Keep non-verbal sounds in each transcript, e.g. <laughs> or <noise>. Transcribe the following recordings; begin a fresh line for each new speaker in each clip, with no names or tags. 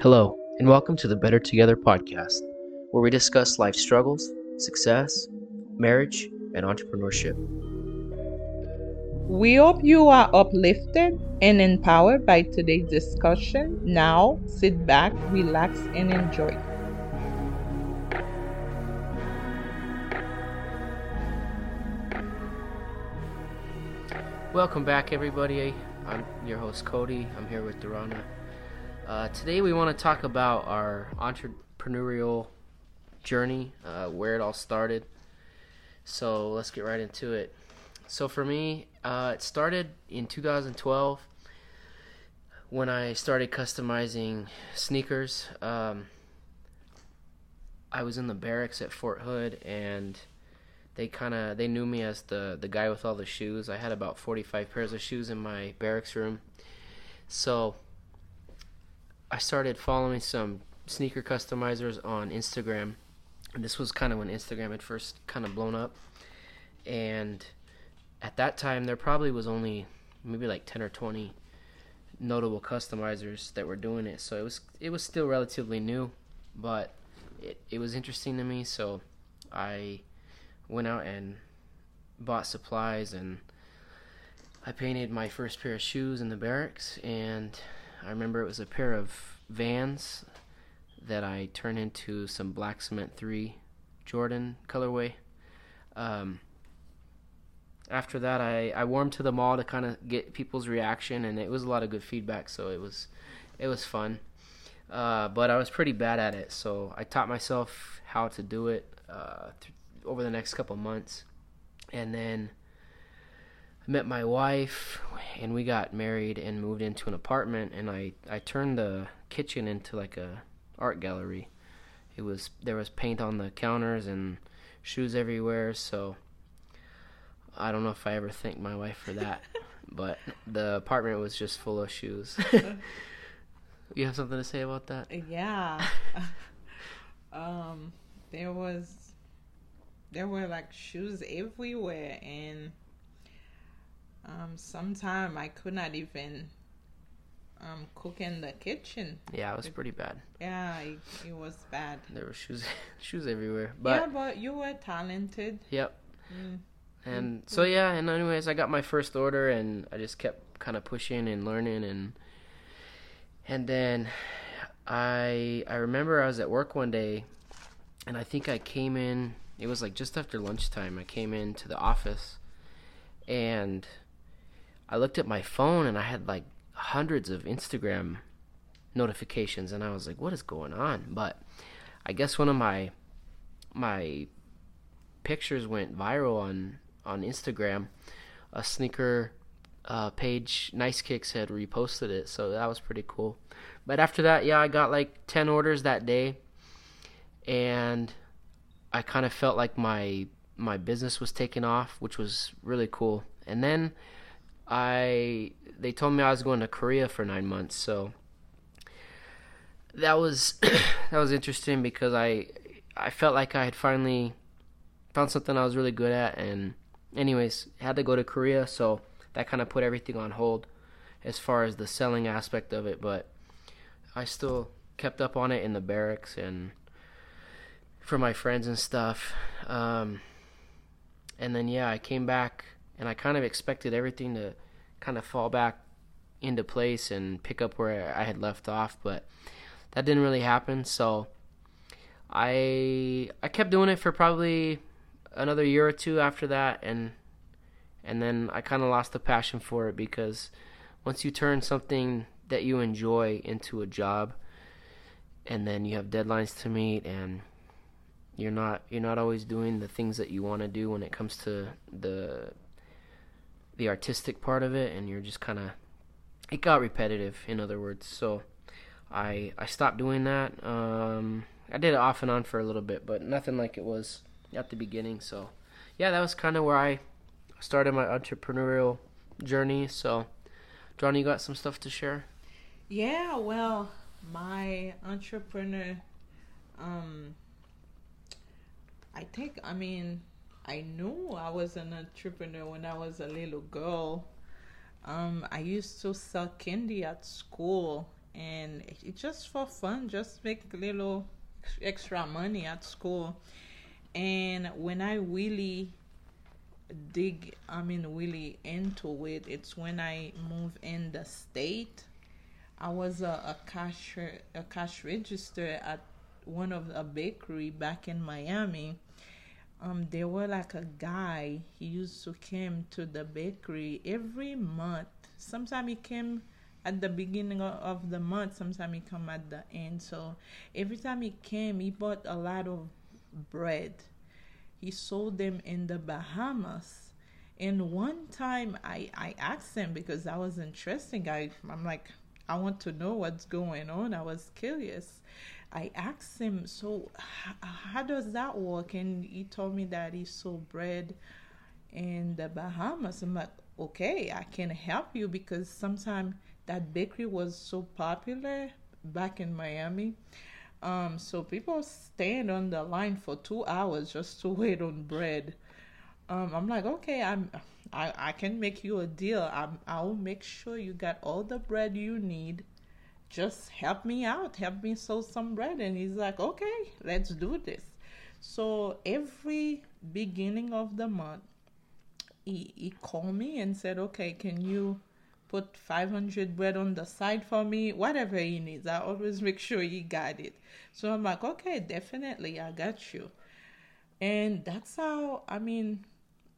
Hello, and welcome to the Better Together podcast, where we discuss life struggles, success, marriage, and entrepreneurship.
We hope you are uplifted and empowered by today's discussion. Now, sit back, relax, and enjoy.
Welcome back, everybody. I'm your host, Cody. I'm here with Durana. Uh, today we want to talk about our entrepreneurial journey, uh, where it all started. So let's get right into it. So for me, uh, it started in 2012 when I started customizing sneakers. Um, I was in the barracks at Fort Hood, and they kind of they knew me as the the guy with all the shoes. I had about 45 pairs of shoes in my barracks room. So I started following some sneaker customizers on Instagram. And this was kind of when Instagram had first kind of blown up. And at that time, there probably was only maybe like 10 or 20 notable customizers that were doing it. So it was it was still relatively new, but it, it was interesting to me. So I went out and bought supplies and I painted my first pair of shoes in the barracks and I remember it was a pair of Vans that I turned into some Black Cement 3 Jordan colorway. Um, after that, I, I warmed to the mall to kind of get people's reaction, and it was a lot of good feedback, so it was it was fun. Uh, but I was pretty bad at it, so I taught myself how to do it uh, th- over the next couple months, and then met my wife and we got married and moved into an apartment and I, I turned the kitchen into like a art gallery. It was there was paint on the counters and shoes everywhere, so I don't know if I ever thanked my wife for that. <laughs> but the apartment was just full of shoes. <laughs> you have something to say about that?
Yeah. <laughs> um there was there were like shoes everywhere and um, sometime I could not even um, cook in the kitchen.
Yeah, it was pretty bad.
Yeah, it, it was bad.
There were shoes, <laughs> shoes everywhere. But
yeah, but you were talented.
Yep. Mm. And so yeah, and anyways, I got my first order, and I just kept kind of pushing and learning, and and then I I remember I was at work one day, and I think I came in. It was like just after lunchtime. I came into the office, and I looked at my phone and I had like hundreds of Instagram notifications and I was like, what is going on? But I guess one of my my pictures went viral on on Instagram. A sneaker uh, page, Nice Kicks, had reposted it, so that was pretty cool. But after that, yeah, I got like ten orders that day, and I kind of felt like my my business was taking off, which was really cool. And then I they told me I was going to Korea for nine months, so that was <clears throat> that was interesting because I I felt like I had finally found something I was really good at, and anyways, had to go to Korea, so that kind of put everything on hold as far as the selling aspect of it, but I still kept up on it in the barracks and for my friends and stuff. Um, and then yeah, I came back and I kind of expected everything to kind of fall back into place and pick up where I had left off, but that didn't really happen. So I I kept doing it for probably another year or two after that, and and then I kind of lost the passion for it because once you turn something that you enjoy into a job, and then you have deadlines to meet and you're not you're not always doing the things that you want to do when it comes to the the artistic part of it, and you're just kind of it got repetitive. In other words, so I I stopped doing that. Um, I did it off and on for a little bit, but nothing like it was at the beginning. So yeah, that was kind of where I started my entrepreneurial journey. So, John, you got some stuff to share?
Yeah, well, my entrepreneur, um, I think, I mean, I knew I was an entrepreneur when I was a little girl. Um, I used to sell candy at school, and it's just for fun, just make a little extra money at school. And when I really dig, I mean, really into it, it's when I move in the state. I was a, a cash a cash register at one of a bakery back in Miami. Um, there were like a guy. He used to come to the bakery every month. Sometimes he came at the beginning of the month. Sometimes he come at the end. So every time he came, he bought a lot of bread. He sold them in the Bahamas. And one time I, I asked him because I was interested. I, I'm like, I want to know what's going on. I was curious. I asked him, so how does that work? And he told me that he sold bread in the Bahamas. I'm like, okay, I can help you because sometimes that bakery was so popular back in Miami. Um, so people stand on the line for two hours just to <laughs> wait on bread. Um, I'm like, okay, I'm, I, I can make you a deal. I'm, I'll make sure you got all the bread you need. Just help me out. Help me sew some bread. And he's like, okay, let's do this. So every beginning of the month, he, he called me and said, okay, can you put 500 bread on the side for me? Whatever he needs. I always <laughs> make sure he got it. So I'm like, okay, definitely, I got you. And that's how, I mean,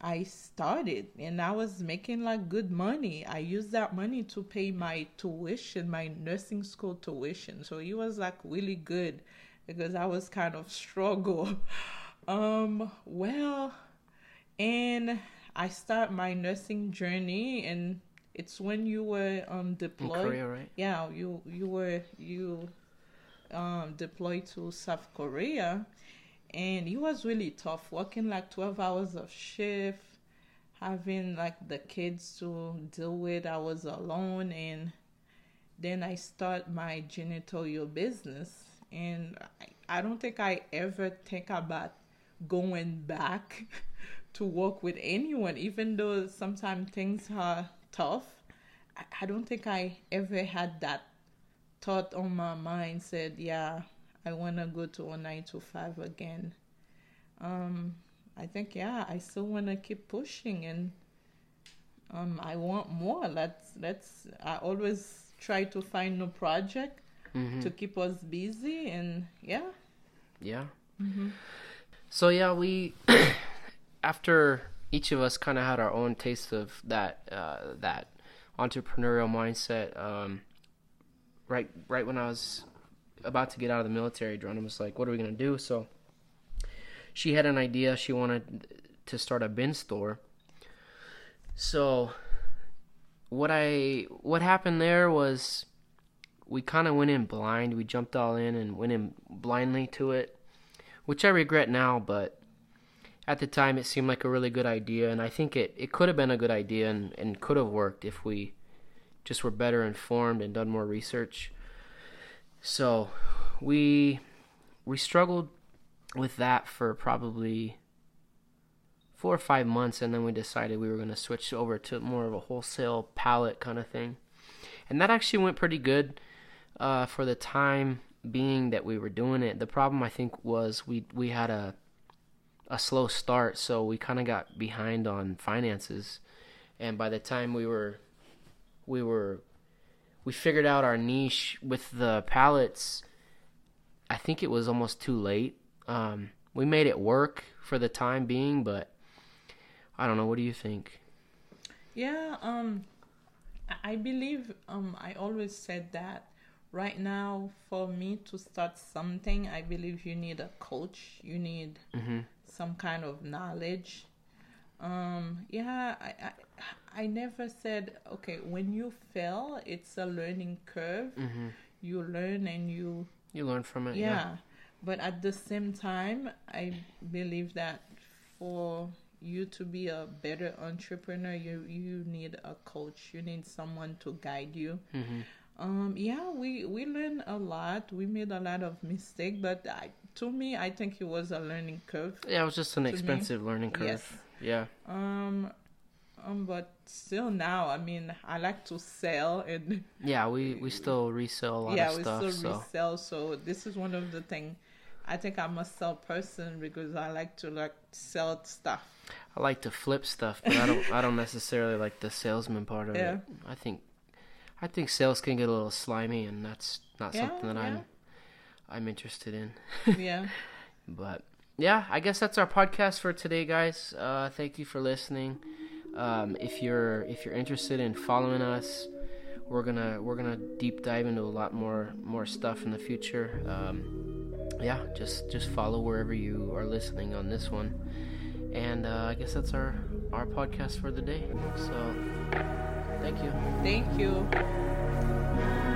I started and I was making like good money. I used that money to pay my tuition, my nursing school tuition. So it was like really good because I was kind of struggle. <laughs> um well and I start my nursing journey and it's when you were um deployed.
Korea, right?
Yeah, you you were you um deployed to South Korea and it was really tough working like 12 hours of shift having like the kids to deal with. I was alone and then i start my janitorial business. And I, I don't think i ever think about going back <laughs> to work with anyone even though sometimes things are tough. I, I don't think i ever had that thought on my mind said yeah I want to go to a nine to five again. Um, I think yeah, I still want to keep pushing and um, I want more. Let's let's. I always try to find new project
Mm-hmm.
to keep us busy and yeah.
Yeah.
Mm-hmm.
So yeah, we <coughs> after each of us kind of had our own taste of that uh, that entrepreneurial mindset. Um, right, right when I was about to get out of the military, Drona was like, "What are we gonna do?" So she had an idea. She wanted to start a bin store. So what I what happened there was we kind of went in blind. We jumped all in and went in blindly to it, which I regret now, but at the time it seemed like a really good idea and I think it, it could have been a good idea and, and could have worked if we just were better informed and done more research. So we we struggled with that for probably four or five months and then we decided we were going to switch over to more of a wholesale pallet kind of thing. And that actually went pretty good uh, for the time being that we were doing it. The problem I think was we we had a a slow start, so we kind of got behind on finances. And by the time we were we were we figured out our niche with the pallets, I think it was almost too late. Um, we made it work for the time being, but I don't know. What do you think?
Yeah, um, I- believe um, I always said that right now for me to start something, I believe you need a coach. You need
Mm-hmm.
some kind of knowledge. Um, yeah, I, I I never said okay. When you fail, it's a learning curve.
Mm-hmm.
You learn and you
You learn from it.
yeah. But at the same time, I believe that for you to be a better entrepreneur, you you need a coach. You need someone to guide you.
Mm-hmm.
Um, yeah, we we learned a lot. We made a lot of mistakes, but I, to me, I think it was a learning curve.
Yeah, it was just an
me,
expensive learning curve.
Yes.
Yeah.
Um, Um, but still now, I mean, I like to sell and
Yeah, we we still resell a lot
yeah,
of stuff.
Yeah, we still
so
resell. So this is one of the thing. I think I'm a sell person because I like to like sell stuff.
I like to flip stuff, but I don't I don't necessarily like the salesman part of
Yeah.
it. I think I think sales can get a little slimy, and that's not
Yeah,
something that
yeah.
I'm I'm interested in. <laughs>
Yeah.
But yeah, I guess that's our podcast for today, guys. Uh, thank you for listening. Um, if you're if you're interested in following us, we're gonna we're gonna deep dive into a lot more more stuff in the future. Um, yeah, just just follow wherever you are listening on this one. And uh, I guess that's our our podcast for the day. So, thank you.
Thank you.